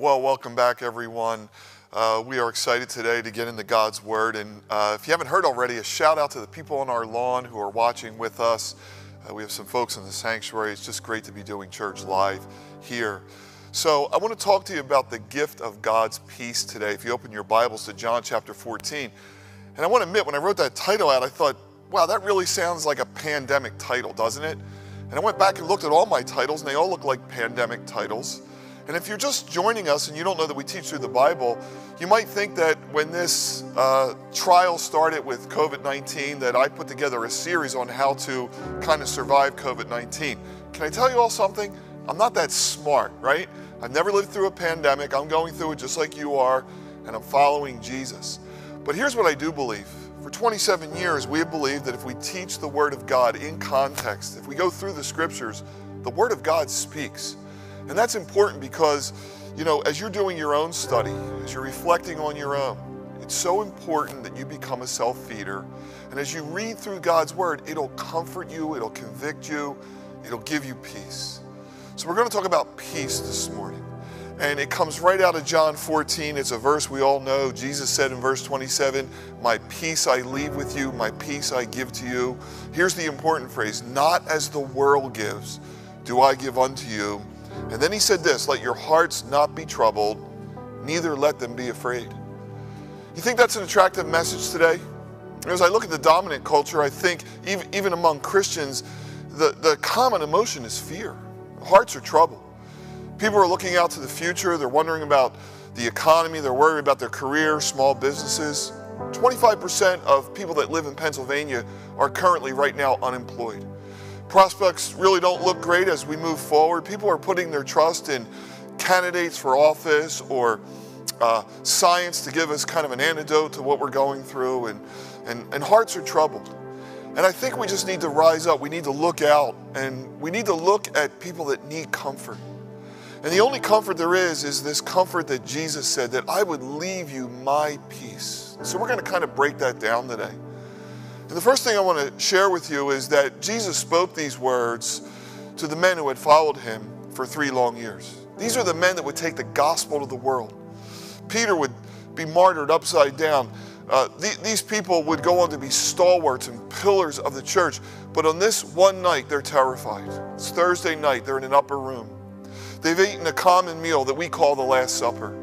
Well, welcome back, everyone. Uh, we are excited today to get into God's Word. And uh, if you haven't heard already, a shout out to the people on our lawn who are watching with us. Uh, we have some folks in the sanctuary. It's just great to be doing church live here. So, I want to talk to you about the gift of God's peace today. If you open your Bibles to John chapter 14. And I want to admit, when I wrote that title out, I thought, wow, that really sounds like a pandemic title, doesn't it? And I went back and looked at all my titles, and they all look like pandemic titles. And if you're just joining us and you don't know that we teach through the Bible, you might think that when this uh, trial started with COVID 19, that I put together a series on how to kind of survive COVID 19. Can I tell you all something? I'm not that smart, right? I've never lived through a pandemic. I'm going through it just like you are, and I'm following Jesus. But here's what I do believe. For 27 years, we have believed that if we teach the Word of God in context, if we go through the Scriptures, the Word of God speaks. And that's important because, you know, as you're doing your own study, as you're reflecting on your own, it's so important that you become a self feeder. And as you read through God's Word, it'll comfort you, it'll convict you, it'll give you peace. So we're going to talk about peace this morning. And it comes right out of John 14. It's a verse we all know. Jesus said in verse 27, My peace I leave with you, my peace I give to you. Here's the important phrase Not as the world gives, do I give unto you. And then he said this let your hearts not be troubled, neither let them be afraid. You think that's an attractive message today? As I look at the dominant culture, I think even, even among Christians, the, the common emotion is fear. Hearts are troubled. People are looking out to the future, they're wondering about the economy, they're worried about their career, small businesses. 25% of people that live in Pennsylvania are currently right now unemployed. Prospects really don't look great as we move forward. People are putting their trust in candidates for office or uh, science to give us kind of an antidote to what we're going through, and, and, and hearts are troubled. And I think we just need to rise up. We need to look out, and we need to look at people that need comfort. And the only comfort there is is this comfort that Jesus said that I would leave you my peace. So we're going to kind of break that down today. And the first thing I want to share with you is that Jesus spoke these words to the men who had followed him for three long years. These are the men that would take the gospel to the world. Peter would be martyred upside down. Uh, th- these people would go on to be stalwarts and pillars of the church. But on this one night, they're terrified. It's Thursday night, they're in an upper room. They've eaten a common meal that we call the Last Supper.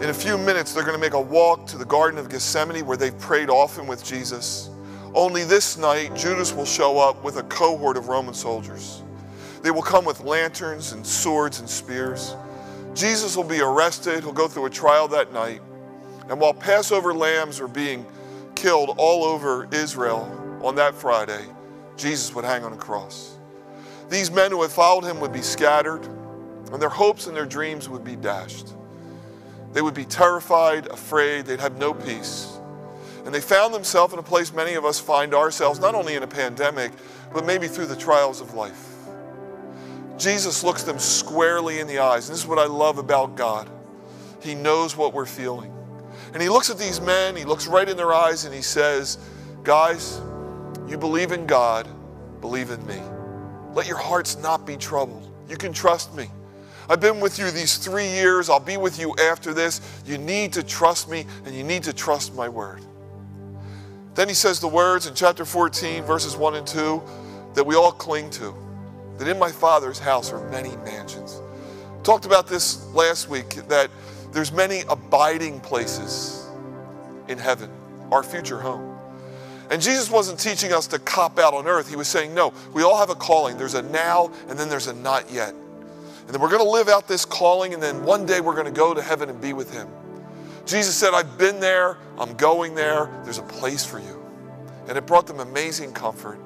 In a few minutes, they're going to make a walk to the Garden of Gethsemane where they've prayed often with Jesus. Only this night, Judas will show up with a cohort of Roman soldiers. They will come with lanterns and swords and spears. Jesus will be arrested. He'll go through a trial that night. And while Passover lambs are being killed all over Israel on that Friday, Jesus would hang on a cross. These men who had followed him would be scattered, and their hopes and their dreams would be dashed. They would be terrified, afraid, they'd have no peace. And they found themselves in a place many of us find ourselves, not only in a pandemic, but maybe through the trials of life. Jesus looks them squarely in the eyes. And this is what I love about God. He knows what we're feeling. And he looks at these men, he looks right in their eyes, and he says, Guys, you believe in God, believe in me. Let your hearts not be troubled. You can trust me. I've been with you these three years. I'll be with you after this. You need to trust me, and you need to trust my word. Then he says the words in chapter 14, verses 1 and 2, that we all cling to that in my Father's house are many mansions. Talked about this last week that there's many abiding places in heaven, our future home. And Jesus wasn't teaching us to cop out on earth. He was saying, no, we all have a calling. There's a now and then there's a not yet. And then we're going to live out this calling, and then one day we're going to go to heaven and be with Him. Jesus said, I've been there, I'm going there, there's a place for you. And it brought them amazing comfort.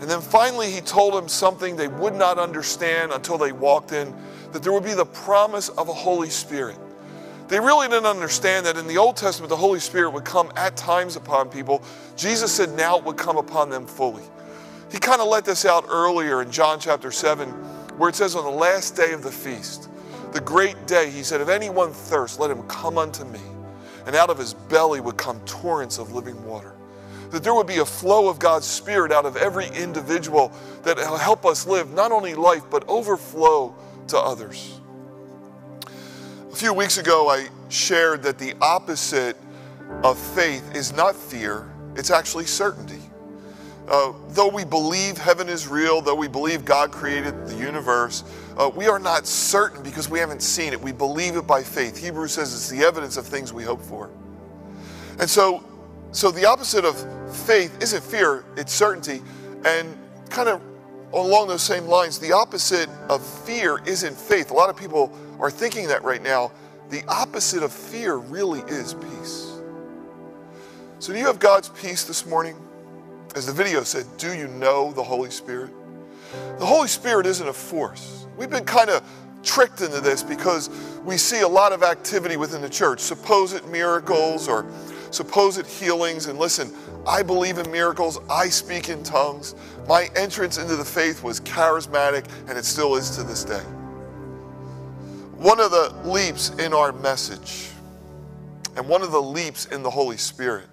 And then finally, he told them something they would not understand until they walked in that there would be the promise of a Holy Spirit. They really didn't understand that in the Old Testament, the Holy Spirit would come at times upon people. Jesus said now it would come upon them fully. He kind of let this out earlier in John chapter 7, where it says, On the last day of the feast, the great day, he said, If anyone thirsts, let him come unto me. And out of his belly would come torrents of living water. That there would be a flow of God's Spirit out of every individual that will help us live not only life, but overflow to others. A few weeks ago, I shared that the opposite of faith is not fear, it's actually certainty. Uh, though we believe heaven is real, though we believe God created the universe, uh, we are not certain because we haven't seen it. We believe it by faith. Hebrews says it's the evidence of things we hope for. And so, so the opposite of faith isn't fear, it's certainty. And kind of along those same lines, the opposite of fear isn't faith. A lot of people are thinking that right now. The opposite of fear really is peace. So, do you have God's peace this morning? As the video said, do you know the Holy Spirit? The Holy Spirit isn't a force. We've been kind of tricked into this because we see a lot of activity within the church, supposed miracles or supposed healings. And listen, I believe in miracles. I speak in tongues. My entrance into the faith was charismatic, and it still is to this day. One of the leaps in our message, and one of the leaps in the Holy Spirit,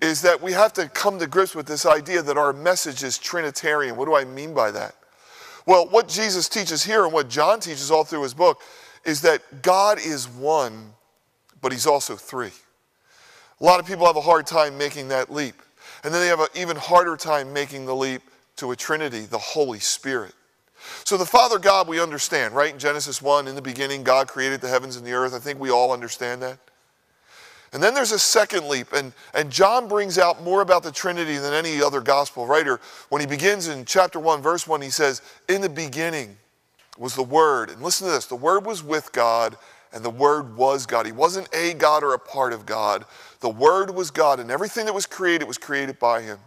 is that we have to come to grips with this idea that our message is Trinitarian. What do I mean by that? Well, what Jesus teaches here and what John teaches all through his book is that God is one, but he's also three. A lot of people have a hard time making that leap. And then they have an even harder time making the leap to a Trinity, the Holy Spirit. So, the Father God, we understand, right? In Genesis 1, in the beginning, God created the heavens and the earth. I think we all understand that. And then there's a second leap, and, and John brings out more about the Trinity than any other gospel writer. When he begins in chapter 1, verse 1, he says, In the beginning was the Word. And listen to this the Word was with God, and the Word was God. He wasn't a God or a part of God. The Word was God, and everything that was created was created by Him.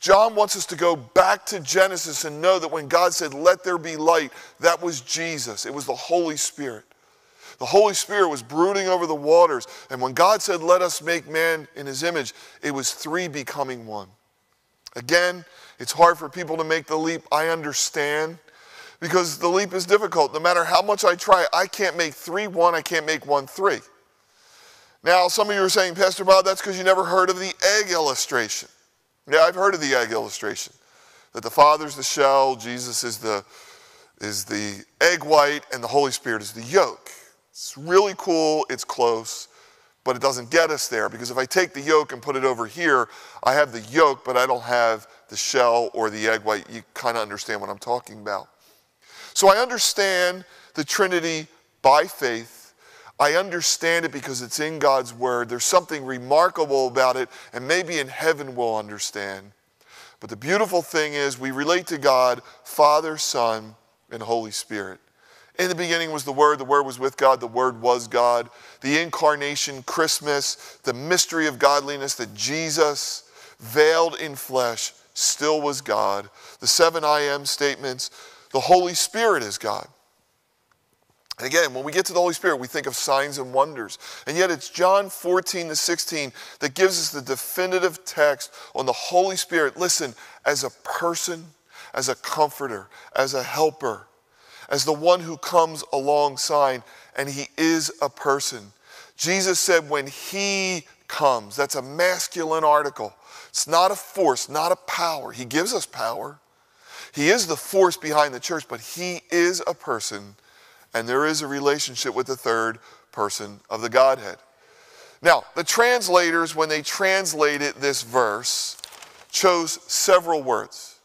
John wants us to go back to Genesis and know that when God said, Let there be light, that was Jesus. It was the Holy Spirit. The Holy Spirit was brooding over the waters. And when God said, Let us make man in his image, it was three becoming one. Again, it's hard for people to make the leap. I understand because the leap is difficult. No matter how much I try, I can't make three one, I can't make one three. Now, some of you are saying, Pastor Bob, that's because you never heard of the egg illustration. Yeah, I've heard of the egg illustration. That the Father's the shell, Jesus is the, is the egg white, and the Holy Spirit is the yolk. It's really cool, it's close, but it doesn't get us there because if I take the yolk and put it over here, I have the yolk, but I don't have the shell or the egg white. You kind of understand what I'm talking about. So I understand the Trinity by faith. I understand it because it's in God's Word. There's something remarkable about it, and maybe in heaven we'll understand. But the beautiful thing is, we relate to God, Father, Son, and Holy Spirit. In the beginning was the Word, the Word was with God, the Word was God. The incarnation, Christmas, the mystery of godliness that Jesus, veiled in flesh, still was God. The seven I am statements, the Holy Spirit is God. And again, when we get to the Holy Spirit, we think of signs and wonders. And yet it's John 14 to 16 that gives us the definitive text on the Holy Spirit. Listen, as a person, as a comforter, as a helper, as the one who comes alongside, and he is a person. Jesus said, when he comes, that's a masculine article. It's not a force, not a power. He gives us power. He is the force behind the church, but he is a person, and there is a relationship with the third person of the Godhead. Now, the translators, when they translated this verse, chose several words.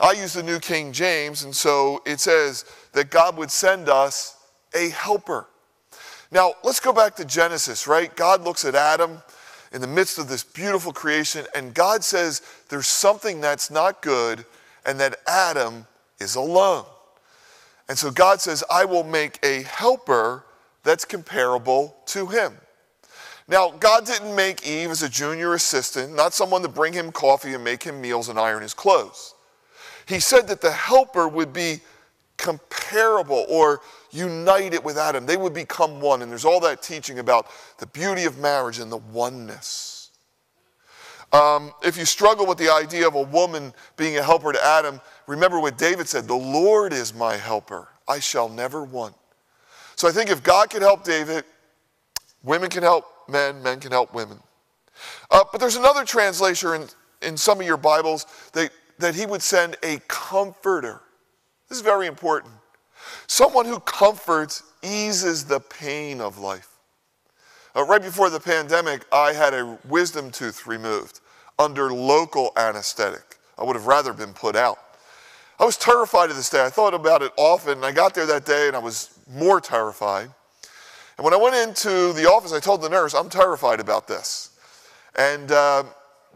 I use the New King James, and so it says that God would send us a helper. Now, let's go back to Genesis, right? God looks at Adam in the midst of this beautiful creation, and God says there's something that's not good, and that Adam is alone. And so God says, I will make a helper that's comparable to him. Now, God didn't make Eve as a junior assistant, not someone to bring him coffee and make him meals and iron his clothes. He said that the helper would be comparable or united with Adam. They would become one. And there's all that teaching about the beauty of marriage and the oneness. Um, if you struggle with the idea of a woman being a helper to Adam, remember what David said The Lord is my helper, I shall never want. So I think if God can help David, women can help men, men can help women. Uh, but there's another translation in, in some of your Bibles that that he would send a comforter. This is very important. Someone who comforts eases the pain of life. Uh, right before the pandemic, I had a wisdom tooth removed under local anesthetic. I would have rather been put out. I was terrified of this day. I thought about it often, I got there that day and I was more terrified. And when I went into the office, I told the nurse, I'm terrified about this. And, uh,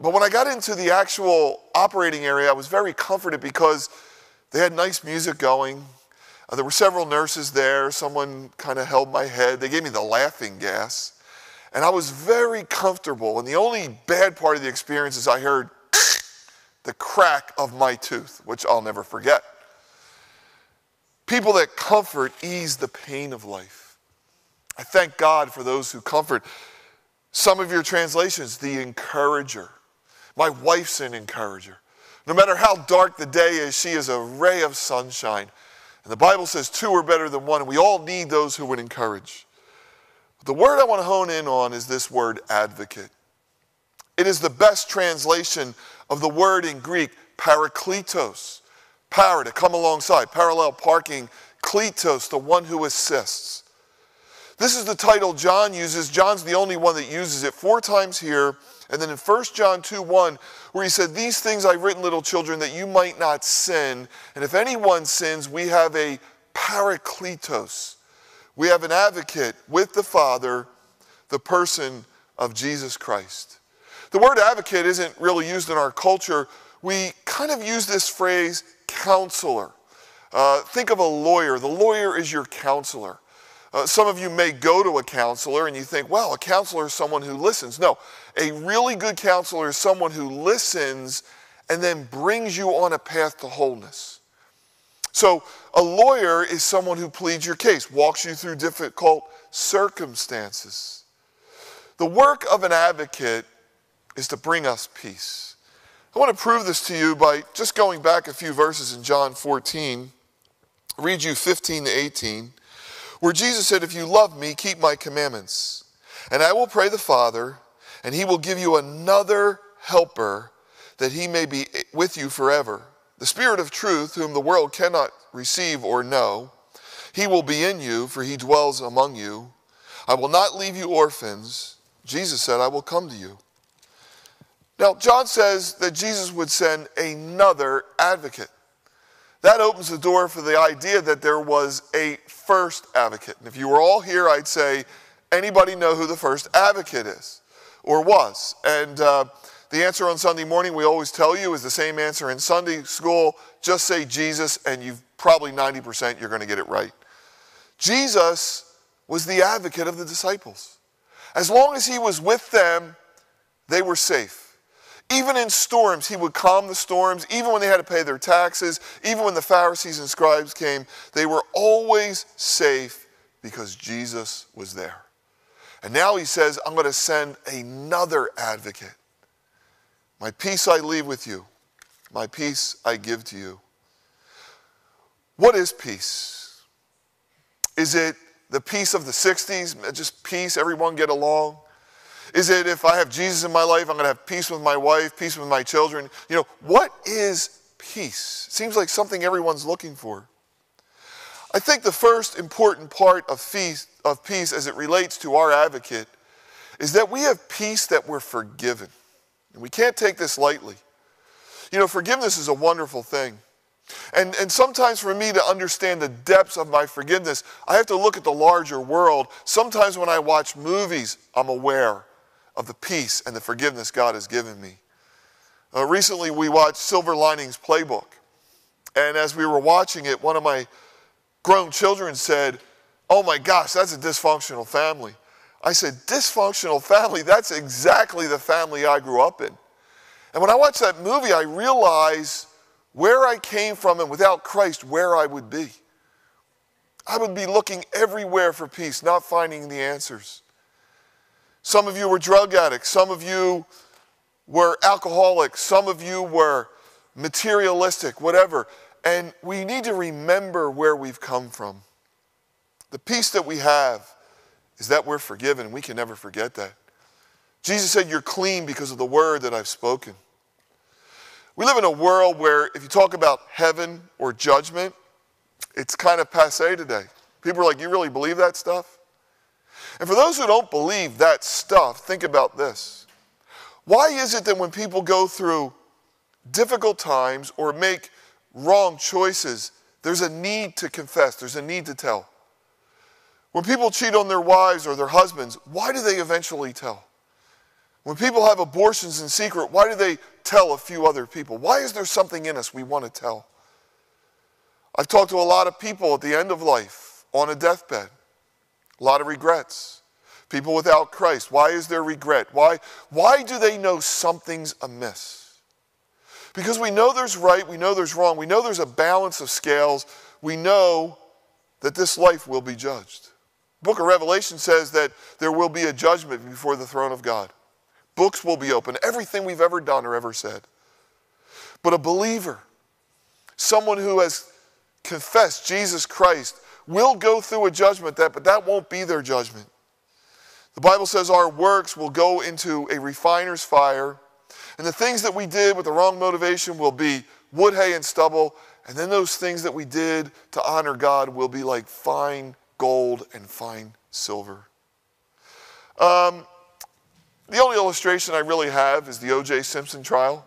but when I got into the actual operating area, I was very comforted because they had nice music going. Uh, there were several nurses there. Someone kind of held my head. They gave me the laughing gas. And I was very comfortable. And the only bad part of the experience is I heard the crack of my tooth, which I'll never forget. People that comfort ease the pain of life. I thank God for those who comfort. Some of your translations, the encourager. My wife's an encourager. No matter how dark the day is, she is a ray of sunshine. And the Bible says two are better than one, and we all need those who would encourage. The word I want to hone in on is this word advocate. It is the best translation of the word in Greek, parakletos. Para, to come alongside, parallel parking, kletos, the one who assists. This is the title John uses. John's the only one that uses it four times here. And then in 1 John 2 1, where he said, These things I've written, little children, that you might not sin. And if anyone sins, we have a parakletos. We have an advocate with the Father, the person of Jesus Christ. The word advocate isn't really used in our culture. We kind of use this phrase counselor. Uh, think of a lawyer. The lawyer is your counselor. Uh, some of you may go to a counselor and you think, well, a counselor is someone who listens. No, a really good counselor is someone who listens and then brings you on a path to wholeness. So, a lawyer is someone who pleads your case, walks you through difficult circumstances. The work of an advocate is to bring us peace. I want to prove this to you by just going back a few verses in John 14, read you 15 to 18, where Jesus said, If you love me, keep my commandments. And I will pray the Father, and he will give you another helper that he may be with you forever. The Spirit of truth, whom the world cannot receive or know, he will be in you, for he dwells among you. I will not leave you orphans. Jesus said, I will come to you. Now, John says that Jesus would send another advocate. That opens the door for the idea that there was a first advocate. And if you were all here, I'd say, anybody know who the first advocate is or was? And uh, the answer on Sunday morning, we always tell you, is the same answer in Sunday school. Just say Jesus, and you've probably 90% you're going to get it right. Jesus was the advocate of the disciples. As long as he was with them, they were safe. Even in storms, he would calm the storms. Even when they had to pay their taxes, even when the Pharisees and scribes came, they were always safe because Jesus was there. And now he says, I'm going to send another advocate. My peace I leave with you, my peace I give to you. What is peace? Is it the peace of the 60s, just peace, everyone get along? Is it if I have Jesus in my life, I'm going to have peace with my wife, peace with my children? You know, what is peace? It seems like something everyone's looking for. I think the first important part of peace, of peace as it relates to our advocate is that we have peace that we're forgiven. And we can't take this lightly. You know, forgiveness is a wonderful thing. And, and sometimes for me to understand the depths of my forgiveness, I have to look at the larger world. Sometimes when I watch movies, I'm aware of the peace and the forgiveness God has given me. Uh, recently, we watched Silver Linings Playbook. And as we were watching it, one of my grown children said, Oh my gosh, that's a dysfunctional family. I said, Dysfunctional family? That's exactly the family I grew up in. And when I watched that movie, I realized where I came from and without Christ, where I would be. I would be looking everywhere for peace, not finding the answers. Some of you were drug addicts. Some of you were alcoholics. Some of you were materialistic, whatever. And we need to remember where we've come from. The peace that we have is that we're forgiven. We can never forget that. Jesus said, You're clean because of the word that I've spoken. We live in a world where if you talk about heaven or judgment, it's kind of passe today. People are like, You really believe that stuff? And for those who don't believe that stuff, think about this. Why is it that when people go through difficult times or make wrong choices, there's a need to confess, there's a need to tell? When people cheat on their wives or their husbands, why do they eventually tell? When people have abortions in secret, why do they tell a few other people? Why is there something in us we want to tell? I've talked to a lot of people at the end of life on a deathbed, a lot of regrets. People without Christ, why is there regret? Why, why do they know something's amiss? Because we know there's right, we know there's wrong, we know there's a balance of scales, we know that this life will be judged. book of Revelation says that there will be a judgment before the throne of God. Books will be open, everything we've ever done or ever said. But a believer, someone who has confessed Jesus Christ, will go through a judgment that, but that won't be their judgment. The Bible says our works will go into a refiner's fire, and the things that we did with the wrong motivation will be wood, hay, and stubble, and then those things that we did to honor God will be like fine gold and fine silver. Um, the only illustration I really have is the O.J. Simpson trial.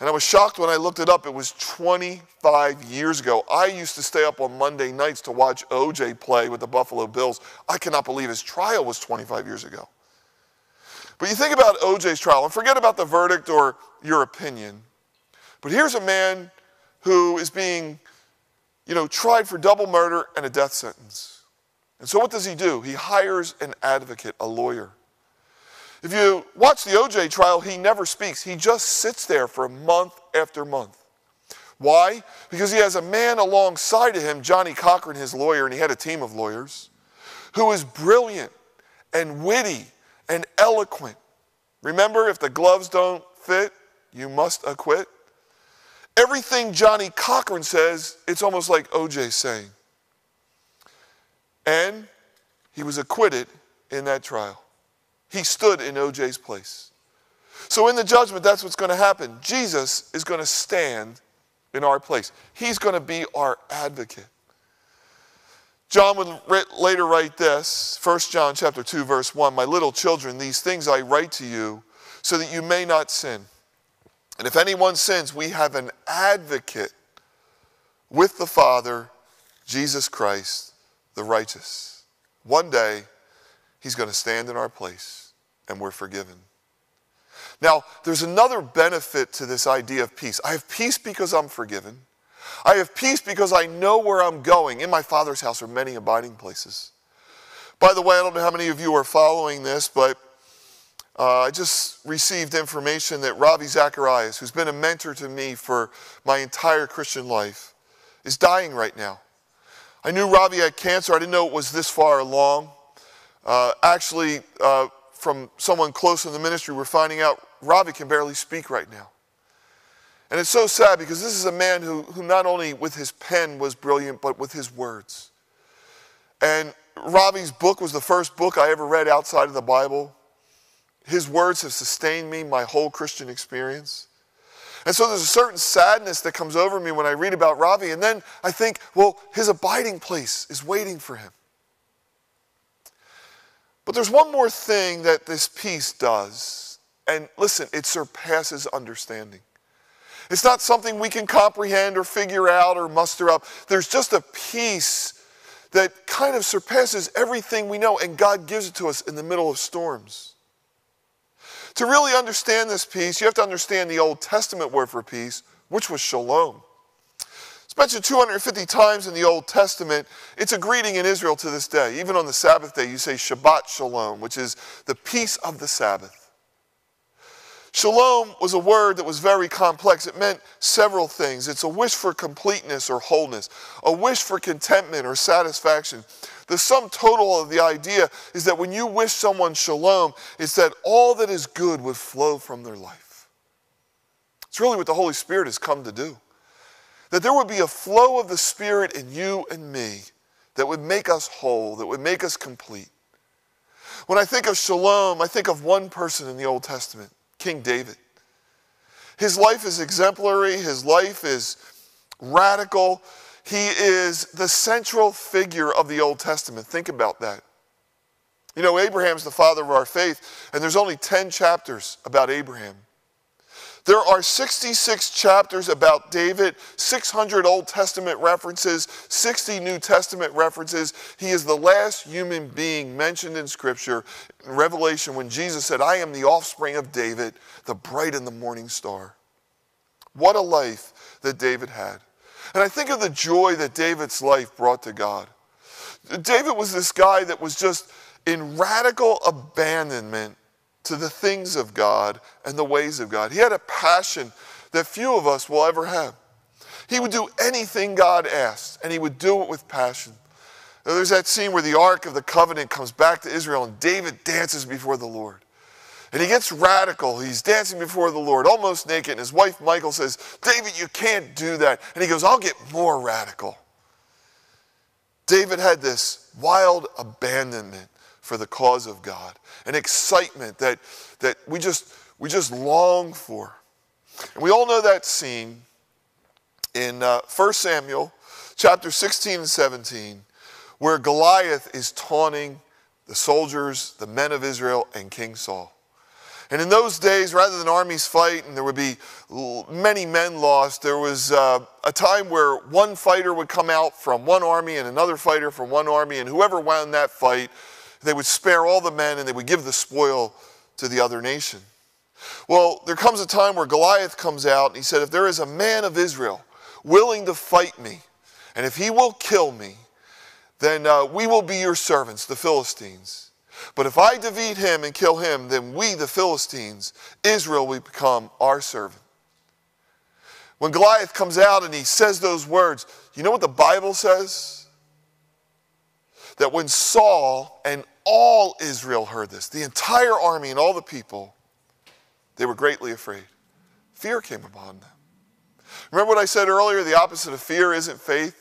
And I was shocked when I looked it up. It was 25 years ago. I used to stay up on Monday nights to watch OJ play with the Buffalo Bills. I cannot believe his trial was 25 years ago. But you think about OJ's trial and forget about the verdict or your opinion. But here's a man who is being, you know, tried for double murder and a death sentence. And so what does he do? He hires an advocate, a lawyer. If you watch the OJ trial, he never speaks. He just sits there for month after month. Why? Because he has a man alongside of him, Johnnie Cochran, his lawyer, and he had a team of lawyers, who is brilliant and witty and eloquent. Remember, if the gloves don't fit, you must acquit. Everything Johnnie Cochran says, it's almost like OJ saying. And he was acquitted in that trial. He stood in OJ's place. So in the judgment, that's what's going to happen. Jesus is going to stand in our place. He's going to be our advocate. John would later write this, 1 John chapter 2 verse 1, "My little children, these things I write to you so that you may not sin. And if anyone sins, we have an advocate with the Father, Jesus Christ, the righteous." One day, he's going to stand in our place and we're forgiven. Now, there's another benefit to this idea of peace. I have peace because I'm forgiven. I have peace because I know where I'm going. In my Father's house are many abiding places. By the way, I don't know how many of you are following this, but uh, I just received information that Ravi Zacharias, who's been a mentor to me for my entire Christian life, is dying right now. I knew Ravi had cancer. I didn't know it was this far along. Uh, actually, uh, from someone close in the ministry, we're finding out Ravi can barely speak right now. And it's so sad because this is a man who, who not only with his pen was brilliant, but with his words. And Ravi's book was the first book I ever read outside of the Bible. His words have sustained me my whole Christian experience. And so there's a certain sadness that comes over me when I read about Ravi. And then I think, well, his abiding place is waiting for him. But there's one more thing that this peace does. And listen, it surpasses understanding. It's not something we can comprehend or figure out or muster up. There's just a peace that kind of surpasses everything we know, and God gives it to us in the middle of storms. To really understand this peace, you have to understand the Old Testament word for peace, which was shalom. It's mentioned 250 times in the Old Testament. It's a greeting in Israel to this day. Even on the Sabbath day, you say Shabbat Shalom, which is the peace of the Sabbath. Shalom was a word that was very complex. It meant several things. It's a wish for completeness or wholeness, a wish for contentment or satisfaction. The sum total of the idea is that when you wish someone shalom, it's that all that is good would flow from their life. It's really what the Holy Spirit has come to do that there would be a flow of the Spirit in you and me that would make us whole, that would make us complete. When I think of shalom, I think of one person in the Old Testament, King David. His life is exemplary, his life is radical. he is the central figure of the Old Testament. Think about that. You know, Abraham's the father of our faith, and there's only 10 chapters about Abraham. There are 66 chapters about David, 600 Old Testament references, 60 New Testament references. He is the last human being mentioned in Scripture in Revelation when Jesus said, I am the offspring of David, the bright and the morning star. What a life that David had. And I think of the joy that David's life brought to God. David was this guy that was just in radical abandonment to the things of God and the ways of God. He had a passion that few of us will ever have. He would do anything God asked, and he would do it with passion. There's that scene where the Ark of the Covenant comes back to Israel, and David dances before the Lord. And he gets radical. He's dancing before the Lord, almost naked. And his wife, Michal, says, David, you can't do that. And he goes, I'll get more radical. David had this wild abandonment for the cause of God, an excitement that, that we, just, we just long for. And we all know that scene in uh, 1 Samuel chapter 16 and 17, where Goliath is taunting the soldiers, the men of Israel, and King Saul. And in those days, rather than armies fight and there would be many men lost, there was uh, a time where one fighter would come out from one army and another fighter from one army, and whoever won that fight, they would spare all the men and they would give the spoil to the other nation. Well, there comes a time where Goliath comes out and he said, If there is a man of Israel willing to fight me, and if he will kill me, then uh, we will be your servants, the Philistines. But if I defeat him and kill him, then we, the Philistines, Israel, will become our servant. When Goliath comes out and he says those words, you know what the Bible says? That when Saul and all Israel heard this, the entire army and all the people, they were greatly afraid. Fear came upon them. Remember what I said earlier? The opposite of fear isn't faith.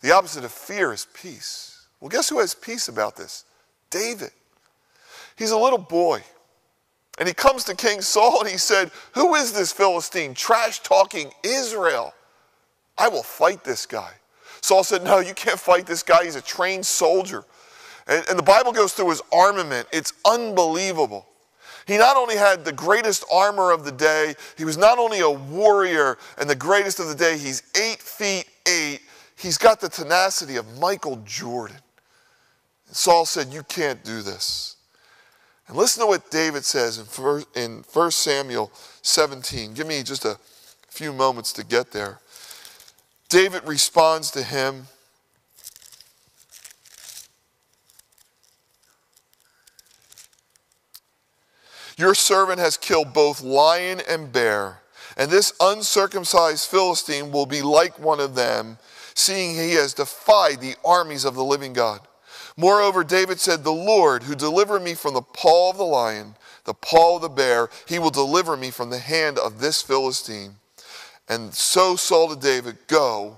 The opposite of fear is peace. Well, guess who has peace about this? David. He's a little boy. And he comes to King Saul and he said, Who is this Philistine trash talking Israel? I will fight this guy. Saul said, No, you can't fight this guy. He's a trained soldier. And, and the Bible goes through his armament, it's unbelievable. He not only had the greatest armor of the day, he was not only a warrior and the greatest of the day, he's eight feet eight. He's got the tenacity of Michael Jordan. And Saul said, You can't do this. And listen to what David says in 1 Samuel 17. Give me just a few moments to get there. David responds to him. Your servant has killed both lion and bear, and this uncircumcised Philistine will be like one of them, seeing he has defied the armies of the living God. Moreover, David said, The Lord who delivered me from the paw of the lion, the paw of the bear, he will deliver me from the hand of this Philistine. And so Saul to David, Go,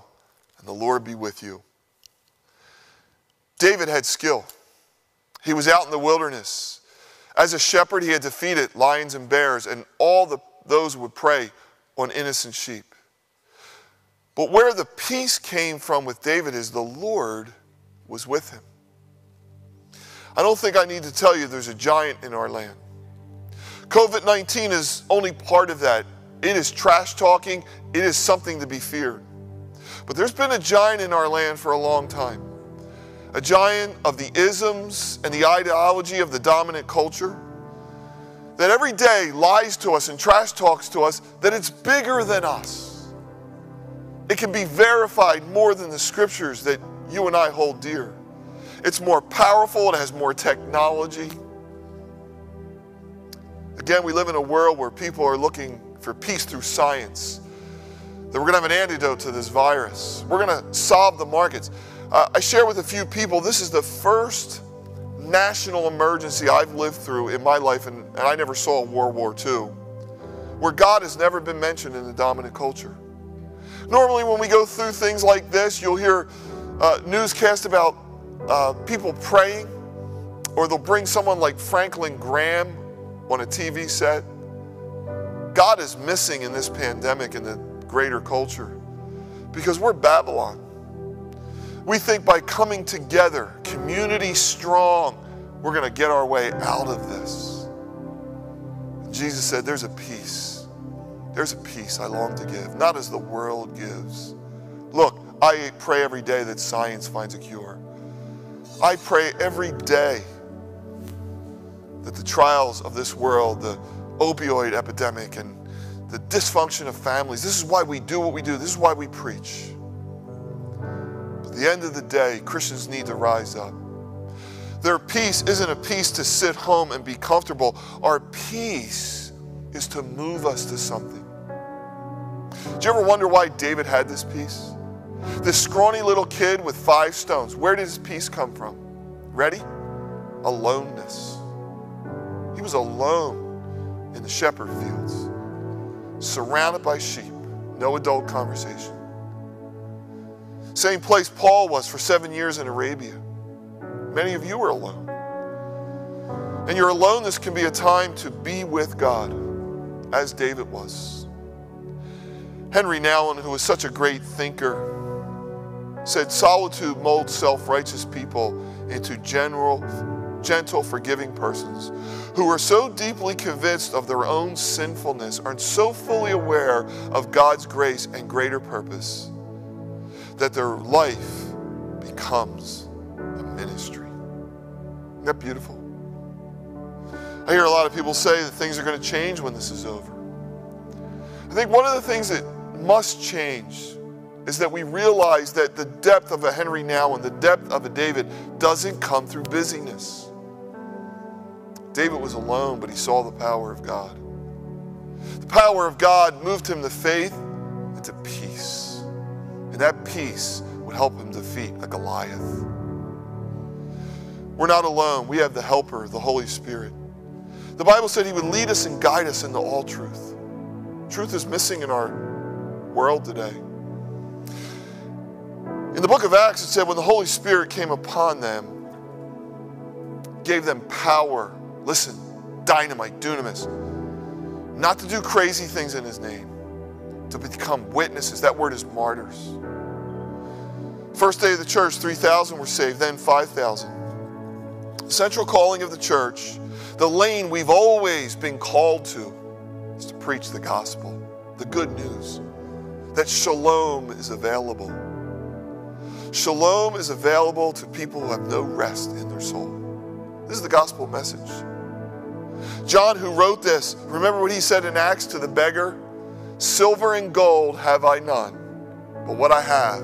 and the Lord be with you. David had skill. He was out in the wilderness. As a shepherd, he had defeated lions and bears and all the, those would prey on innocent sheep. But where the peace came from with David is the Lord was with him. I don't think I need to tell you there's a giant in our land. COVID 19 is only part of that. It is trash talking, it is something to be feared. But there's been a giant in our land for a long time. A giant of the isms and the ideology of the dominant culture that every day lies to us and trash talks to us that it's bigger than us. It can be verified more than the scriptures that you and I hold dear. It's more powerful, it has more technology. Again, we live in a world where people are looking for peace through science. That we're going to have an antidote to this virus. We're going to solve the markets. Uh, I share with a few people this is the first national emergency I've lived through in my life, and, and I never saw World War II, where God has never been mentioned in the dominant culture. Normally, when we go through things like this, you'll hear uh, newscasts about uh, people praying, or they'll bring someone like Franklin Graham on a TV set. God is missing in this pandemic in the greater culture because we're Babylon. We think by coming together, community strong, we're going to get our way out of this. Jesus said, There's a peace. There's a peace I long to give, not as the world gives. Look, I pray every day that science finds a cure. I pray every day that the trials of this world, the opioid epidemic, and the dysfunction of families, this is why we do what we do, this is why we preach. The end of the day, Christians need to rise up. Their peace isn't a peace to sit home and be comfortable. Our peace is to move us to something. Do you ever wonder why David had this peace? This scrawny little kid with five stones, where did his peace come from? Ready? Aloneness. He was alone in the shepherd fields, surrounded by sheep, no adult conversation. Same place Paul was for seven years in Arabia. Many of you are alone. And your aloneness can be a time to be with God, as David was. Henry Nouwen, who was such a great thinker, said solitude molds self-righteous people into general, gentle, forgiving persons who are so deeply convinced of their own sinfulness, are so fully aware of God's grace and greater purpose that their life becomes a ministry. Isn't that beautiful? I hear a lot of people say that things are going to change when this is over. I think one of the things that must change is that we realize that the depth of a Henry Nouwen the depth of a David doesn't come through busyness. David was alone, but he saw the power of God. The power of God moved him to faith and to peace. And that peace would help him defeat a Goliath. We're not alone. We have the helper, the Holy Spirit. The Bible said he would lead us and guide us into all truth. Truth is missing in our world today. In the book of Acts, it said when the Holy Spirit came upon them, gave them power. Listen, dynamite, dunamis. Not to do crazy things in his name, to become witnesses. That word is martyrs. First day of the church, 3,000 were saved, then 5,000 central calling of the church, the lane we've always been called to, is to preach the gospel, the good news, that shalom is available. Shalom is available to people who have no rest in their soul. This is the gospel message. John, who wrote this, remember what he said in Acts to the beggar? Silver and gold have I none, but what I have,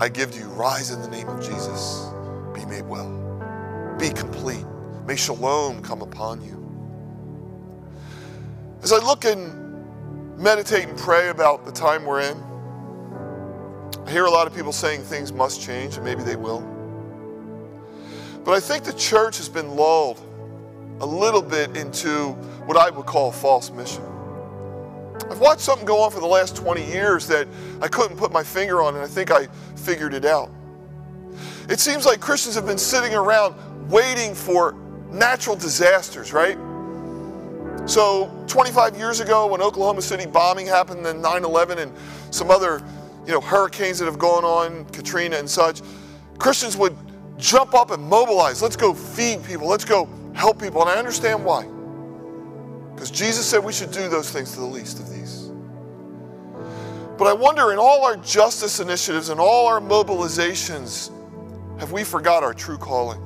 I give to you. Rise in the name of Jesus. Be made well be complete. May shalom come upon you. As I look and meditate and pray about the time we're in, I hear a lot of people saying things must change, and maybe they will. But I think the church has been lulled a little bit into what I would call false mission. I've watched something go on for the last 20 years that I couldn't put my finger on, and I think I figured it out. It seems like Christians have been sitting around waiting for natural disasters, right? So 25 years ago when Oklahoma City bombing happened, then 9-11 and some other you know, hurricanes that have gone on, Katrina and such, Christians would jump up and mobilize. Let's go feed people. Let's go help people. And I understand why. Because Jesus said we should do those things to the least of these. But I wonder in all our justice initiatives and all our mobilizations, have we forgot our true calling?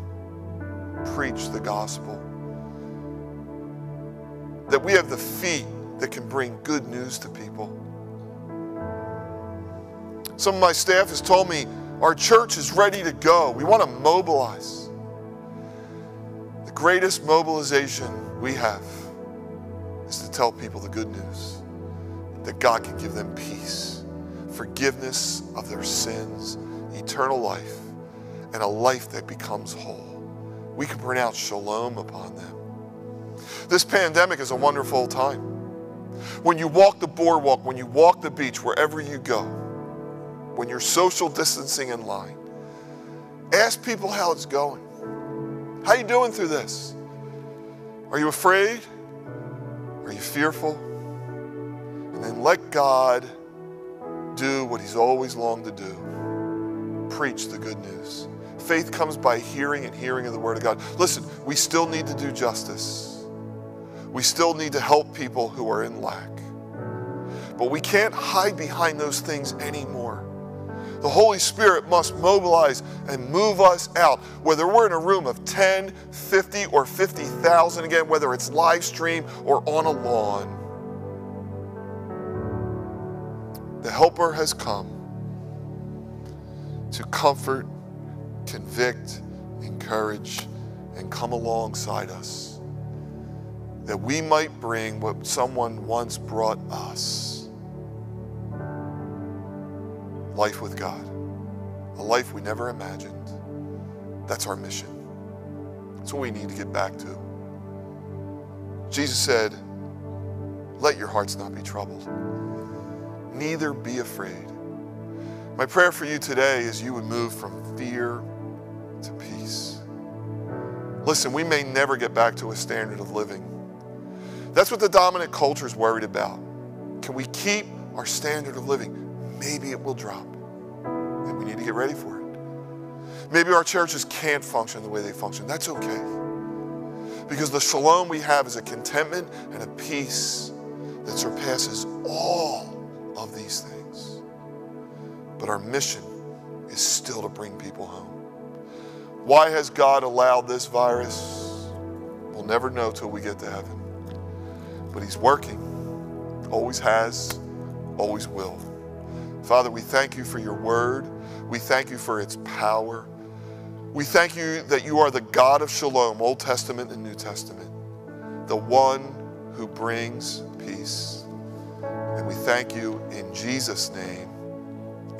preach the gospel. That we have the feet that can bring good news to people. Some of my staff has told me our church is ready to go. We want to mobilize. The greatest mobilization we have is to tell people the good news that God can give them peace, forgiveness of their sins, eternal life, and a life that becomes whole we can pronounce shalom upon them. This pandemic is a wonderful time. When you walk the boardwalk, when you walk the beach, wherever you go, when you're social distancing in line, ask people how it's going. How are you doing through this? Are you afraid? Are you fearful? And then let God do what he's always longed to do. preach the good news. Faith comes by hearing and hearing of the Word of God. Listen, we still need to do justice. We still need to help people who are in lack. But we can't hide behind those things anymore. The Holy Spirit must mobilize and move us out, whether we're in a room of 10, 50, or 50,000, again, whether it's live stream or on a lawn. The Helper has come to comfort, convict, encourage, and come alongside us that we might bring what someone once brought us life with God, a life we never imagined. That's our mission. That's what we need to get back to. Jesus said, Let your hearts not be troubled, neither be afraid. My prayer for you today is you would move from fear to peace. Listen, we may never get back to a standard of living. That's what the dominant culture is worried about. Can we keep our standard of living? Maybe it will drop, and we need to get ready for it. Maybe our churches can't function the way they function. That's okay. Because the shalom we have is a contentment and a peace that surpasses all of these things. But our mission is still to bring people home. Why has God allowed this virus? We'll never know till we get to heaven. But He's working, always has, always will. Father, we thank you for your word. We thank you for its power. We thank you that you are the God of shalom, Old Testament and New Testament, the one who brings peace. And we thank you in Jesus' name.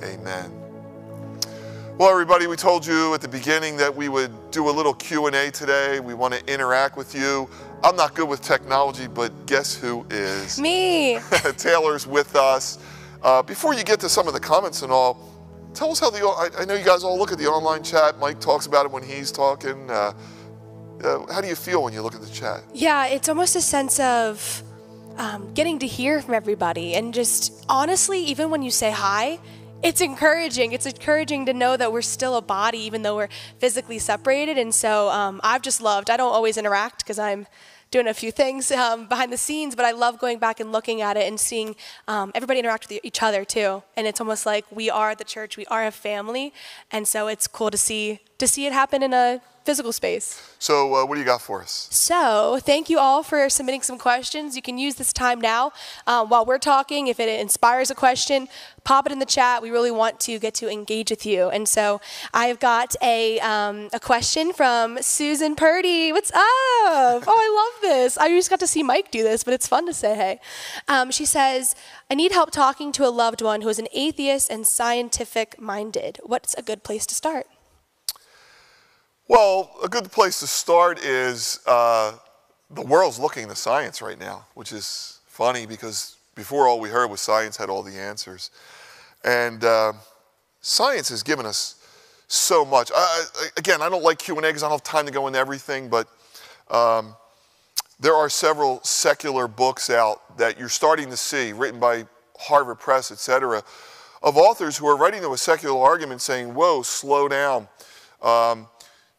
Amen. Well, everybody, we told you at the beginning that we would do a little Q&A today. We want to interact with you. I'm not good with technology, but guess who is? Me. Taylor's with us. Uh, before you get to some of the comments and all, tell us how the, I, I, know you guys all look at the online chat. Mike talks about it when he's talking. Uh, uh, how do you feel when you look at the chat? Yeah, it's almost a sense of um, getting to hear from everybody. And just honestly, even when you say hi, it's encouraging. It's encouraging to know that we're still a body, even though we're physically separated. And so um, I've just loved, I don't always interact because I'm doing a few things um, behind the scenes, but I love going back and looking at it and seeing um, everybody interact with each other too. And it's almost like we are the church, we are a family. And so it's cool to see, to see it happen in a physical space. So, uh, what do you got for us? So, thank you all for submitting some questions. You can use this time now um, while we're talking. If it inspires a question, pop it in the chat. We really want to get to engage with you. And so, I've got a, um, a question from Susan Purdy. What's up? Oh, I love this. I just got to see Mike do this, but it's fun to say hey. Um, she says, I need help talking to a loved one who is an atheist and scientific minded. What's a good place to start? Well, a good place to start is uh, the world's looking to science right now, which is funny because before all we heard was science had all the answers. And uh, science has given us so much. I, again, I don't like Q&A because I don't have time to go into everything, but um, there are several secular books out that you're starting to see, written by Harvard Press, et cetera, of authors who are writing to a secular argument saying, whoa, slow down. Um,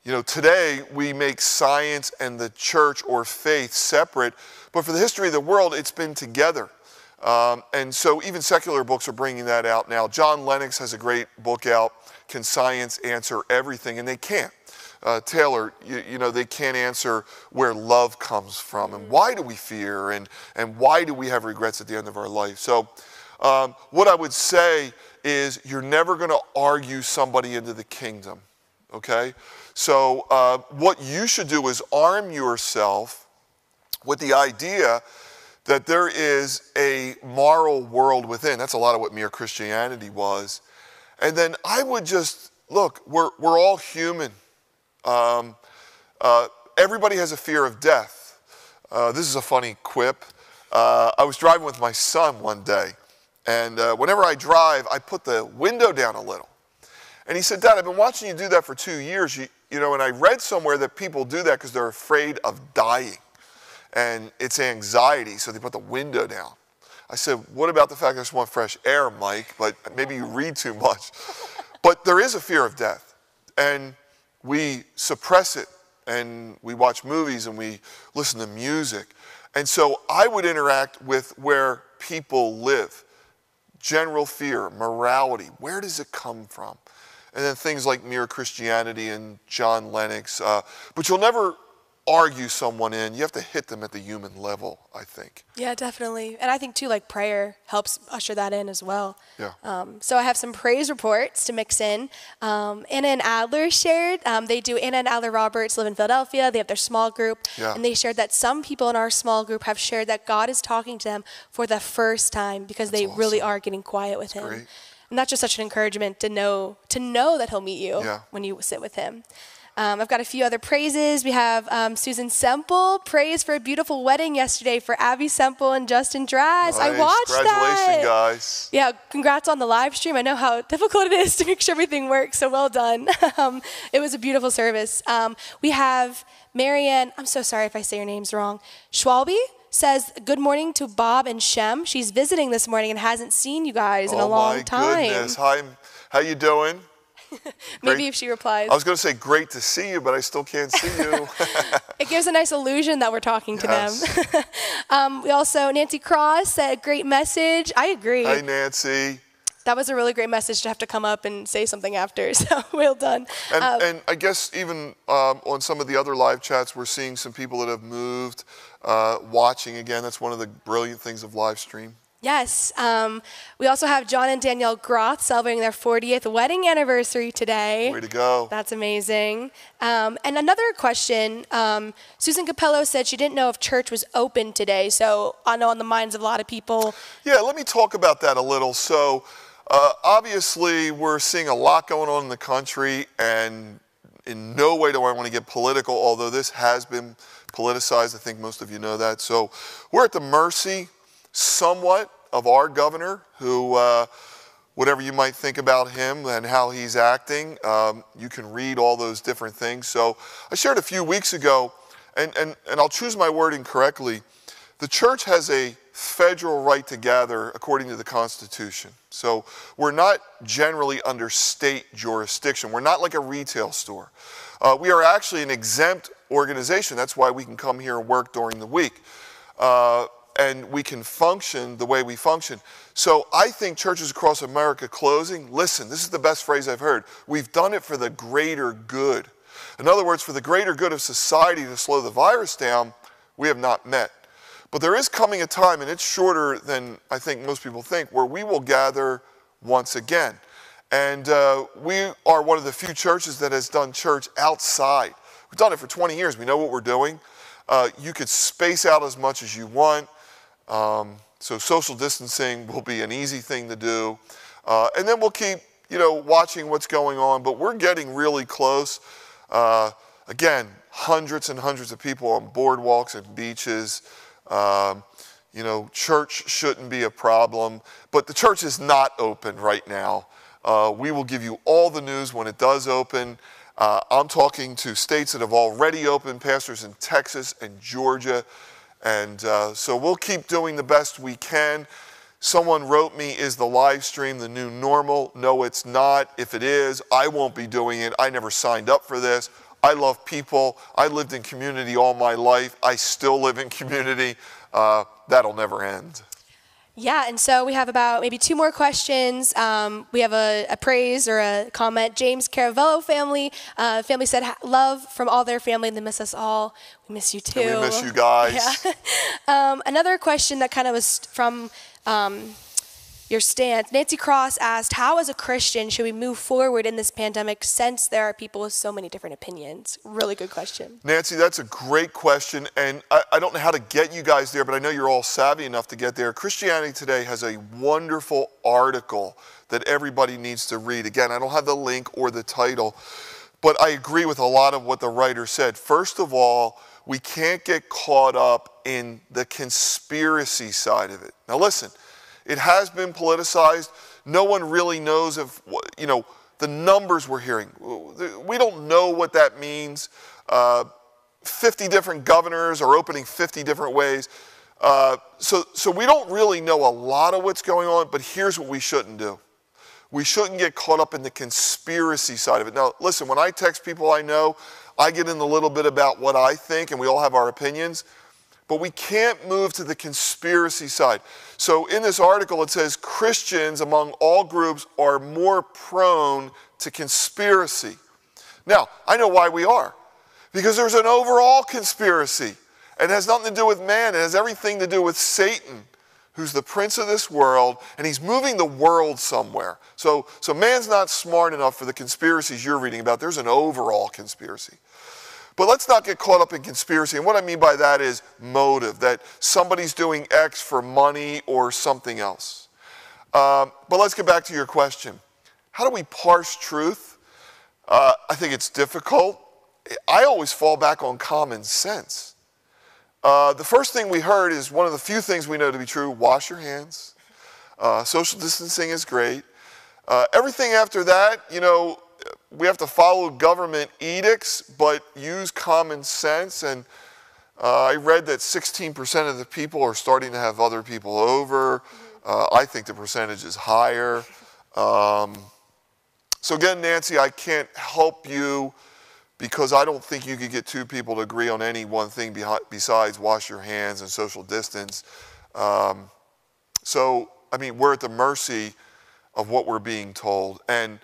you know, today we make science and the church or faith separate, but for the history of the world, it's been together. Um, and so even secular books are bringing that out now. John Lennox has a great book out, Can Science Answer Everything? And they can't. Uh, Taylor, you, you, know, they can't answer where love comes from and why do we fear and, and why do we have regrets at the end of our life. So, um, what I would say is you're never going to argue somebody into the kingdom, okay? So, uh, what you should do is arm yourself with the idea that there is a moral world within. That's a lot of what mere Christianity was. And then I would just look, we're, we're all human. Um, uh, everybody has a fear of death. Uh, this is a funny quip. Uh, I was driving with my son one day, and uh, whenever I drive, I put the window down a little. And he said, Dad, I've been watching you do that for two years. You, you know, and I read somewhere that people do that because they're afraid of dying. And it's anxiety, so they put the window down. I said, What about the fact that I just want fresh air, Mike? But maybe you read too much. But there is a fear of death, and we suppress it, and we watch movies and we listen to music. And so I would interact with where people live general fear, morality. Where does it come from? And then things like Mere Christianity and John Lennox. Uh, but you'll never argue someone in. You have to hit them at the human level, I think. Yeah, definitely. And I think too, like prayer helps usher that in as well. Yeah. Um, so I have some praise reports to mix in. Um, Anna and Adler shared. Um, they do. Anna and Adler Roberts live in Philadelphia. They have their small group, Yeah. and they shared that some people in our small group have shared that God is talking to them for the first time because they really are getting quiet with Him. great. And that's just such an encouragement to know to know that He'll meet you Yeah. when you sit with Him. Um, I've got a few other praises. We have um, Susan Semple praise for a beautiful wedding yesterday for Abby Semple and Justin Draz. I Nice. watched Congratulations, that. guys. Yeah, congrats on the live stream. I know how difficult it is to make sure everything works, so well done. um, it was a beautiful service. Um, we have Marianne, I'm so sorry if I say your names wrong. Schwalbe says, Good morning to Bob and Shem. She's visiting this morning and hasn't seen you guys in oh a long my time. goodness. Hi, how you doing? Maybe great. if she replies. I was going to say great to see you, but I still can't see you. It gives a nice illusion that we're talking to Yes. them. um, we also, Nancy Cross said, great message. I agree. Hi, Nancy. that was a really great message to have to come up and say something after. So well done. And, Um, and I guess even um, on some of the other live chats, we're seeing some people that have moved, uh, watching again. That's one of the brilliant things of live stream. yes. Um, we also have John and Danielle Groth celebrating their 40th wedding anniversary today. Way to go. That's amazing. Um, and another question um, Susan Capello said she didn't know if church was open today. So I know on the minds of a lot of people. Yeah, let me talk about that a little. So, uh, obviously, we're seeing a lot going on in the country, and in no way do I want to get political, although this has been politicized. I think most of you know that. So, we're at the mercy somewhat of our governor, who, uh, whatever you might think about him and how he's acting, um, you can read all those different things. So, I shared a few weeks ago, and, and, and I'll choose my wording correctly. The church has a federal right to gather according to the Constitution. So we're not generally under state jurisdiction. We're not like a retail store. Uh, we are actually an exempt organization. That's why we can come here and work during the week. Uh, and we can function the way we function. So I think churches across America closing, listen, this is the best phrase I've heard. We've done it for the greater good. In other words, for the greater good of society to slow the virus down, we have not met. But there is coming a time, and it's shorter than I think most people think, where we will gather once again. And uh, we are one of the few churches that has done church outside. We've done it for 20 years. We know what we're doing. Uh, you could space out as much as you want. Um, so social distancing will be an easy thing to do. Uh, and then we'll keep, you know, watching what's going on. But we're getting really close. Uh, again, hundreds and hundreds of people on boardwalks and beaches. Um, you know, church shouldn't be a problem, but the church is not open right now. Uh, we will give you all the news when it does open. Uh, I'm talking to states that have already opened, pastors in Texas and Georgia. And uh, so we'll keep doing the best we can. Someone wrote me, Is the live stream the new normal? No, it's not. If it is, I won't be doing it. I never signed up for this. I love people. I lived in community all my life. I still live in community. Uh, that'll never end. Yeah, and so we have about maybe two more questions. Um, we have a, a praise or a comment. James Caravello family. Uh, family said love from all their family. They miss us all. We miss you too. We miss you guys. Yeah. um, another question that kind of was from um, your stance. Nancy Cross asked, "How, as a Christian, should we move forward in this pandemic since there are people with so many different opinions?" Really good question. Nancy, that's a great question. And I, I don't know how to get you guys there, but I know you're all savvy enough to get there. Christianity Today has a wonderful article that everybody needs to read. Again, I don't have the link or the title, but I agree with a lot of what the writer said. First of all, we can't get caught up in the conspiracy side of it. Now, listen, it has been politicized. No one really knows if, you know, the numbers we're hearing. We don't know what that means. Uh, 50 different governors are opening 50 different ways. Uh, so, so we don't really know a lot of what's going on, but here's what we shouldn't do. We shouldn't get caught up in the conspiracy side of it. Now, listen, when I text people I know, I get in a little bit about what I think, and we all have our opinions, but we can't move to the conspiracy side. So, in this article, it says Christians among all groups are more prone to conspiracy. Now, I know why we are. Because there's an overall conspiracy. And it has nothing to do with man, it has everything to do with Satan, who's the prince of this world, and he's moving the world somewhere. So, so man's not smart enough for the conspiracies you're reading about. There's an overall conspiracy. But let's not get caught up in conspiracy. And what I mean by that is motive, that somebody's doing X for money or something else. Um, but let's get back to your question. How do we parse truth? Uh, I think it's difficult. I always fall back on common sense. Uh, the first thing we heard is one of the few things we know to be true wash your hands. Uh, social distancing is great. Uh, everything after that, you know, we have to follow government edicts, but use common sense. And uh, I read that 16% of the people are starting to have other people over. Uh, I think the percentage is higher. Um, so, again, Nancy, I can't help you because I don't think you could get two people to agree on any one thing besides wash your hands and social distance. Um, so, I mean, we're at the mercy of what we're being told. And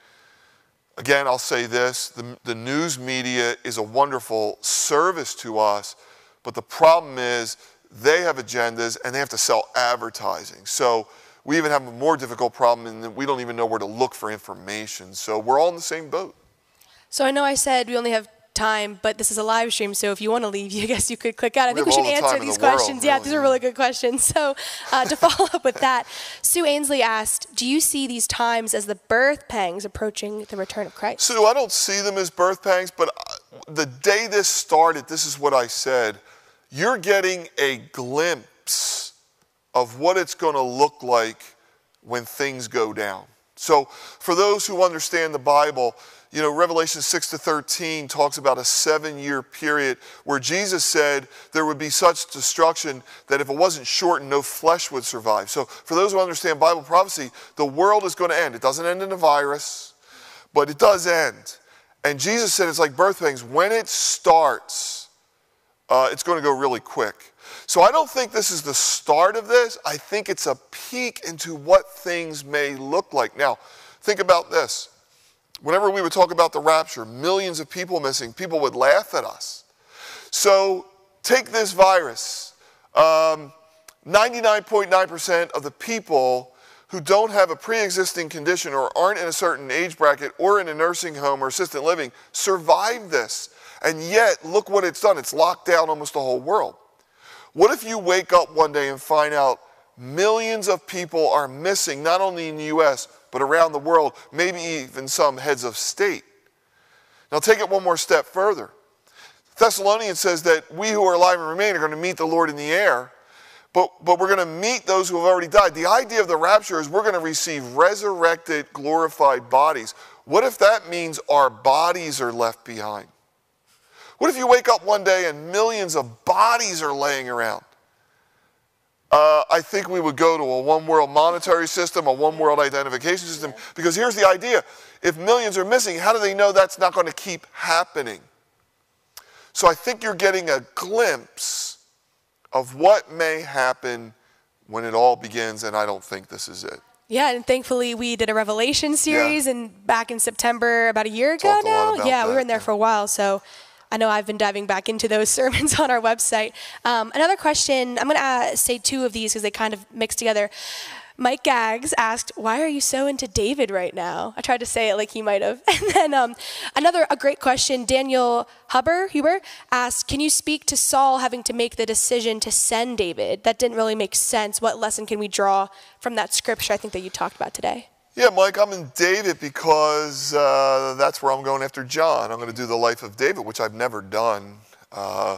again, I'll say this the, the news media is a wonderful service to us, but the problem is they have agendas and they have to sell advertising. So, we even have a more difficult problem in that we don't even know where to look for information. So we're all in the same boat. So I know I said we only have time, but this is a live stream, so if you want to leave, I guess you could click out. I we think we should answer these the questions. World, yeah, really, these are really good questions. So uh, to follow up with that, Sue Ainsley asked, "Do you see these times as the birth pangs approaching the return of Christ?" Sue, I don't see them as birth pangs, but uh, the day this started, this is what I said. You're getting a glimpse of what it's going to look like when things go down. So, for those who understand the Bible, you know, Revelation 6 to 13 talks about a seven year period where Jesus said there would be such destruction that if it wasn't shortened, no flesh would survive. So, for those who understand Bible prophecy, the world is going to end. It doesn't end in a virus, but it does end. And Jesus said it's like birth pangs. When it starts, uh, it's going to go really quick. So I don't think this is the start of this. I think it's a peek into what things may look like. Now, think about this. Whenever we would talk about the rapture, millions of people missing, people would laugh at us. So take this virus. 99.9% um, of the people who don't have a pre existing condition or aren't in a certain age bracket or in a nursing home or assisted living survive this. And yet, look what it's done. It's locked down almost the whole world. What if you wake up one day and find out millions of people are missing, not only in the US, but around the world, maybe even some heads of state? Now, take it one more step further. Thessalonians says that we who are alive and remain are going to meet the Lord in the air, but, but we're going to meet those who have already died. The idea of the rapture is we're going to receive resurrected, glorified bodies. What if that means our bodies are left behind? What if you wake up one day and millions of bodies are laying around? Uh, I think we would go to a one world monetary system, a one world identification system, because here's the idea if millions are missing, how do they know that's not going to keep happening? So I think you're getting a glimpse of what may happen when it all begins, and I don't think this is it. Yeah, and thankfully we did a Revelation series, Yeah. and back in September, about a year ago Talked now. about Yeah, we were in there yeah. for a while, so I know I've been diving back into those sermons on our website. Um, another question, I'm going to uh, say two of these because they kind of mix together. Mike Gags asked, "Why are you so into David right now?" I tried to say it like he might have. And then um, another a great question. Daniel Huber Huber asked, "Can you speak to Saul having to make the decision to send David? That didn't really make sense. What lesson can we draw from that scripture? I think that you talked about today." Yeah, Mike, I'm in David because uh, that's where I'm going after John. I'm going to do the life of David, which I've never done. Uh,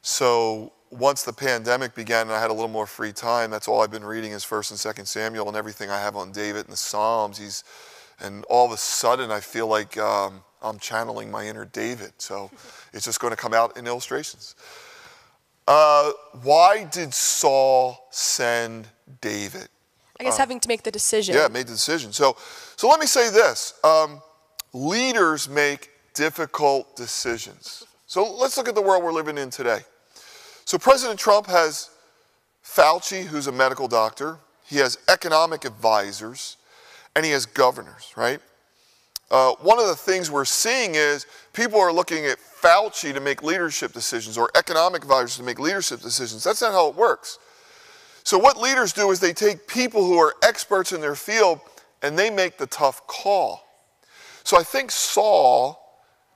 so once the pandemic began and I had a little more free time, that's all I've been reading is First and Second Samuel and everything I have on David and the Psalms. He's, and all of a sudden, I feel like um, I'm channeling my inner David. So it's just going to come out in illustrations. Uh, why did Saul send David? I guess having to make the decision. Yeah, made the decision. So, so let me say this: um, leaders make difficult decisions. So let's look at the world we're living in today. So President Trump has Fauci, who's a medical doctor. He has economic advisors, and he has governors. Right. Uh, one of the things we're seeing is people are looking at Fauci to make leadership decisions or economic advisors to make leadership decisions. That's not how it works. So, what leaders do is they take people who are experts in their field and they make the tough call. So, I think Saul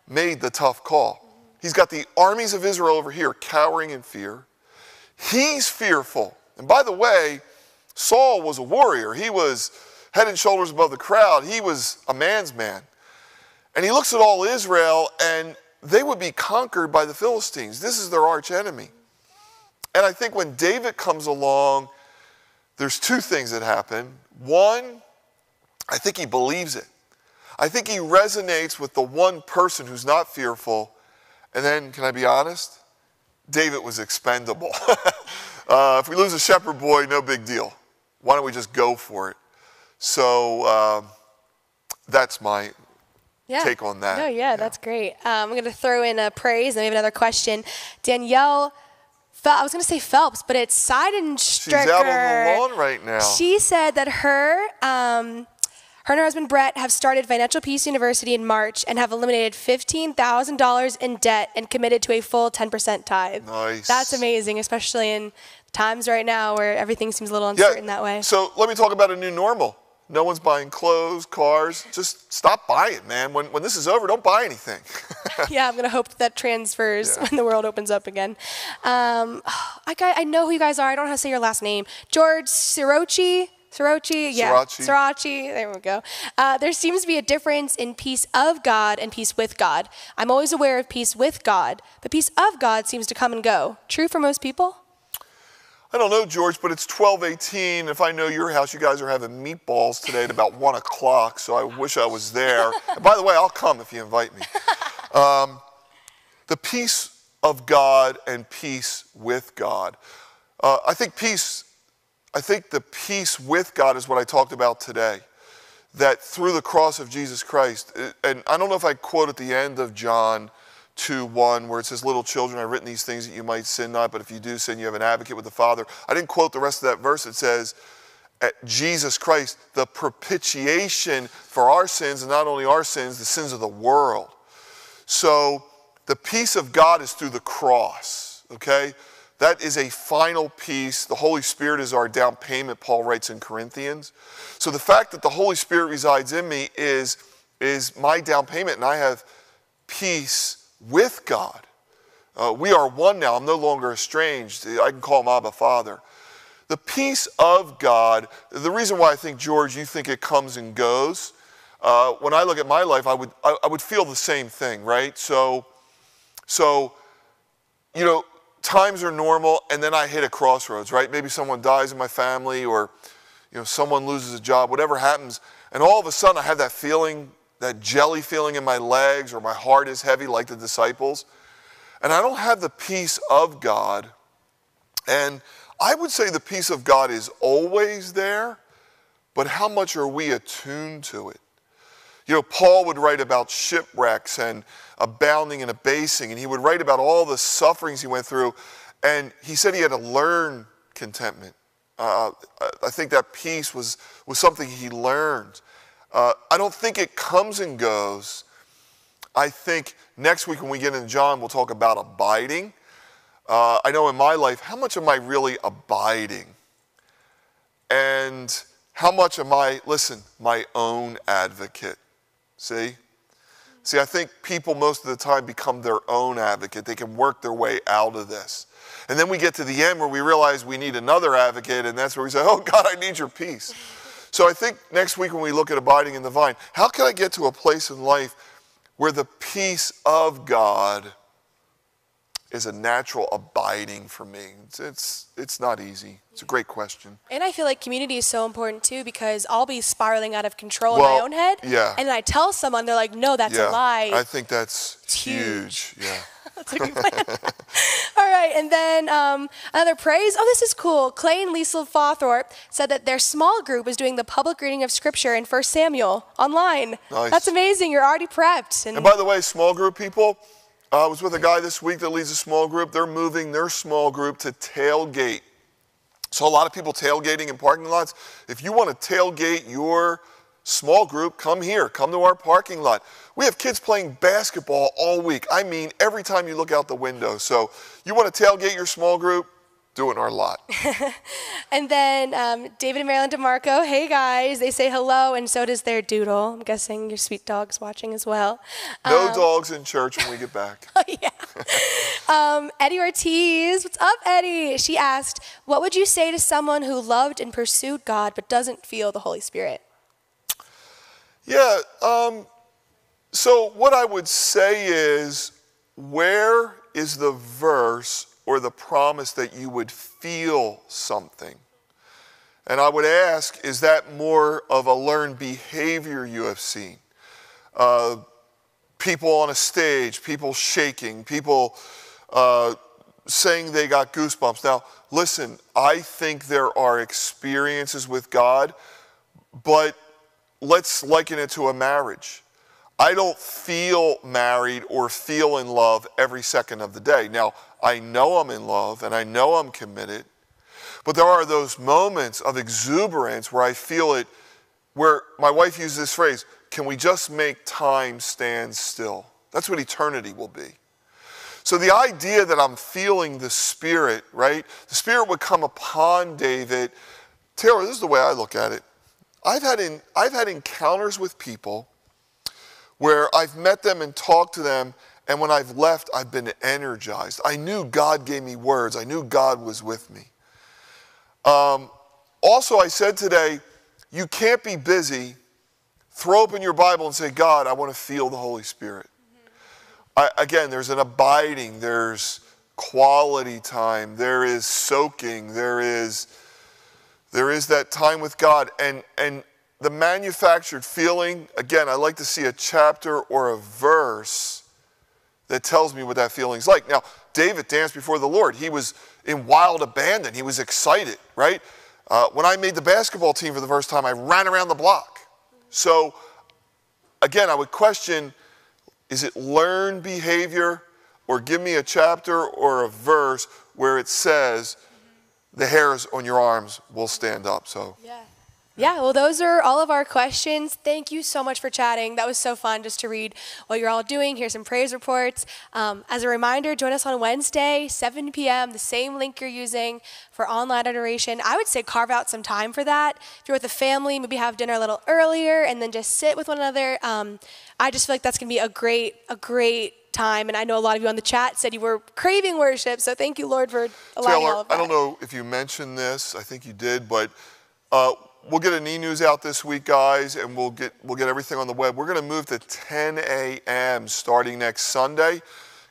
made the tough call. He's got the armies of Israel over here cowering in fear. He's fearful. And by the way, Saul was a warrior. He was head and shoulders above the crowd. He was a man's man. And he looks at all Israel, and they would be conquered by the Philistines. This is their arch enemy. And I think when David comes along, there's two things that happen. One, I think he believes it. I think he resonates with the one person who's not fearful. And then, can I be honest? David was expendable. uh, if we lose a shepherd boy, no big deal. Why don't we just go for it? So uh, that's my yeah. take on that. No, yeah, yeah. that's great. Um, I'm going to throw in a praise and we have another question. Danielle. I was going to say Phelps, but it's Seidenstricker. She's out on the lawn right now. She said that her um, her and her husband Brett have started Financial Peace University in March and have eliminated $15,000 in debt and committed to a full 10% tithe. Nice. That's amazing, especially in times right now where everything seems a little uncertain yeah, that way. So let me talk about a new normal. No one's buying clothes, cars. Just stop buying, man. When, when this is over, don't buy anything. yeah, I'm going to hope that, transfers yeah. when the world opens up again. Um, I, I know who you guys are. I don't know how to say your last name. George Sirochi. Sirachi, yeah, Sirachi. Sirachi. There we go. Uh, there seems to be a difference in peace of God and peace with God. I'm always aware of peace with God, but peace of God seems to come and go. True for most people? I don't know, George, but it's 1218. If I know your house, you guys are having meatballs today at about 1 o'clock, so I wish I was there. and by the way, I'll come if you invite me. Um, the peace of God and peace with God. Uh, I think peace, I think the peace with God is what I talked about today. That through the cross of Jesus Christ, and I don't know if I quote at the end of John 2 1, where it says, Little children, I've written these things that you might sin not, but if you do sin, you have an advocate with the Father. I didn't quote the rest of that verse. It says, at Jesus Christ, the propitiation for our sins, and not only our sins, the sins of the world. So the peace of God is through the cross, okay? That is a final peace. The Holy Spirit is our down payment, Paul writes in Corinthians. So the fact that the Holy Spirit resides in me is, is my down payment, and I have peace with God. Uh, we are one now. I'm no longer estranged. I can call him Abba Father. The peace of God, the reason why I think, George, you think it comes and goes, uh, when I look at my life, I would, I, I would feel the same thing, right? So, so, you know, times are normal, and then I hit a crossroads, right? Maybe someone dies in my family, or, you know, someone loses a job, whatever happens, and all of a sudden I have that feeling that jelly feeling in my legs or my heart is heavy like the disciples. And I don't have the peace of God. And I would say the peace of God is always there, but how much are we attuned to it? You know, Paul would write about shipwrecks and abounding and abasing, and he would write about all the sufferings he went through, and he said he had to learn contentment. Uh, I think that peace was, was something he learned. Uh, I don't think it comes and goes. I think next week when we get into John, we'll talk about abiding. Uh, I know in my life, how much am I really abiding? And how much am I, listen, my own advocate? See? See, I think people most of the time become their own advocate. They can work their way out of this. And then we get to the end where we realize we need another advocate, and that's where we say, Oh, God, I need your peace. So I think next week when we look at abiding in the vine, how can I get to a place in life where the peace of God is a natural abiding for me? It's, it's, it's not easy. It's a great question. And I feel like community is so important too because I'll be spiraling out of control well, in my own head. Yeah. And I tell someone, they're like, no, that's yeah, a lie. I think that's it's huge. huge. Yeah. That's plan. All right, and then um, another praise. Oh, this is cool. Clay and Lisa Fawthorpe said that their small group is doing the public reading of Scripture in 1 Samuel online. Nice. That's amazing. You're already prepped. And by the way, small group people, uh, I was with a guy this week that leads a small group. They're moving their small group to tailgate. So a lot of people tailgating in parking lots. If you want to tailgate your small group, come here, come to our parking lot. We have kids playing basketball all week. I mean, every time you look out the window. So you want to tailgate your small group, do it in our lot. and then um, David and Marilyn DeMarco, hey guys, they say hello, and so does their doodle. I'm guessing your sweet dog's watching as well. No um, dogs in church when we get back. oh, yeah. um, Eddie Ortiz, what's up, Eddie? She asked, What would you say to someone who loved and pursued God but doesn't feel the Holy Spirit? Yeah, um, so what I would say is, where is the verse or the promise that you would feel something? And I would ask, is that more of a learned behavior you have seen? Uh, people on a stage, people shaking, people uh, saying they got goosebumps. Now, listen, I think there are experiences with God, but let's liken it to a marriage. I don't feel married or feel in love every second of the day. Now, I know I'm in love and I know I'm committed, but there are those moments of exuberance where I feel it, where my wife uses this phrase can we just make time stand still? That's what eternity will be. So the idea that I'm feeling the Spirit, right? The Spirit would come upon David. Taylor, this is the way I look at it. I've had, in, I've had encounters with people where I've met them and talked to them, and when I've left, I've been energized. I knew God gave me words, I knew God was with me. Um, also, I said today, you can't be busy, throw open your Bible and say, God, I want to feel the Holy Spirit. I, again, there's an abiding, there's quality time, there is soaking, there is there is that time with God. And, and the manufactured feeling, again, I like to see a chapter or a verse that tells me what that feeling's like. Now, David danced before the Lord. He was in wild abandon. He was excited, right? Uh, when I made the basketball team for the first time, I ran around the block. So, again, I would question is it learned behavior or give me a chapter or a verse where it says, the hairs on your arms will stand up. So. Yeah. Yeah, well, those are all of our questions. Thank you so much for chatting. That was so fun just to read what you're all doing, hear some praise reports. Um, as a reminder, join us on Wednesday, 7 p.m., the same link you're using for online adoration. I would say carve out some time for that. If you're with a family, maybe have dinner a little earlier and then just sit with one another. Um, I just feel like that's going to be a great, a great time. And I know a lot of you on the chat said you were craving worship. So thank you, Lord, for allowing Taylor, all of that. I don't know if you mentioned this. I think you did, but uh, we'll get an e-news out this week, guys, and we'll get we'll get everything on the web. We're going to move to 10 a.m. starting next Sunday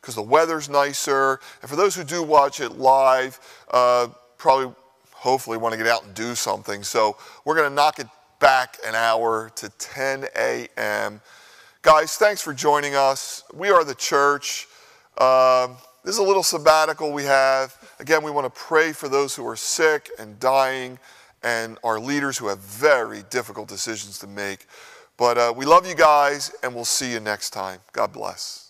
because the weather's nicer. And for those who do watch it live, uh, probably hopefully want to get out and do something. So we're going to knock it back an hour to 10 a.m. Guys, thanks for joining us. We are the church. Uh, this is a little sabbatical we have. Again, we want to pray for those who are sick and dying and our leaders who have very difficult decisions to make. But uh, we love you guys, and we'll see you next time. God bless.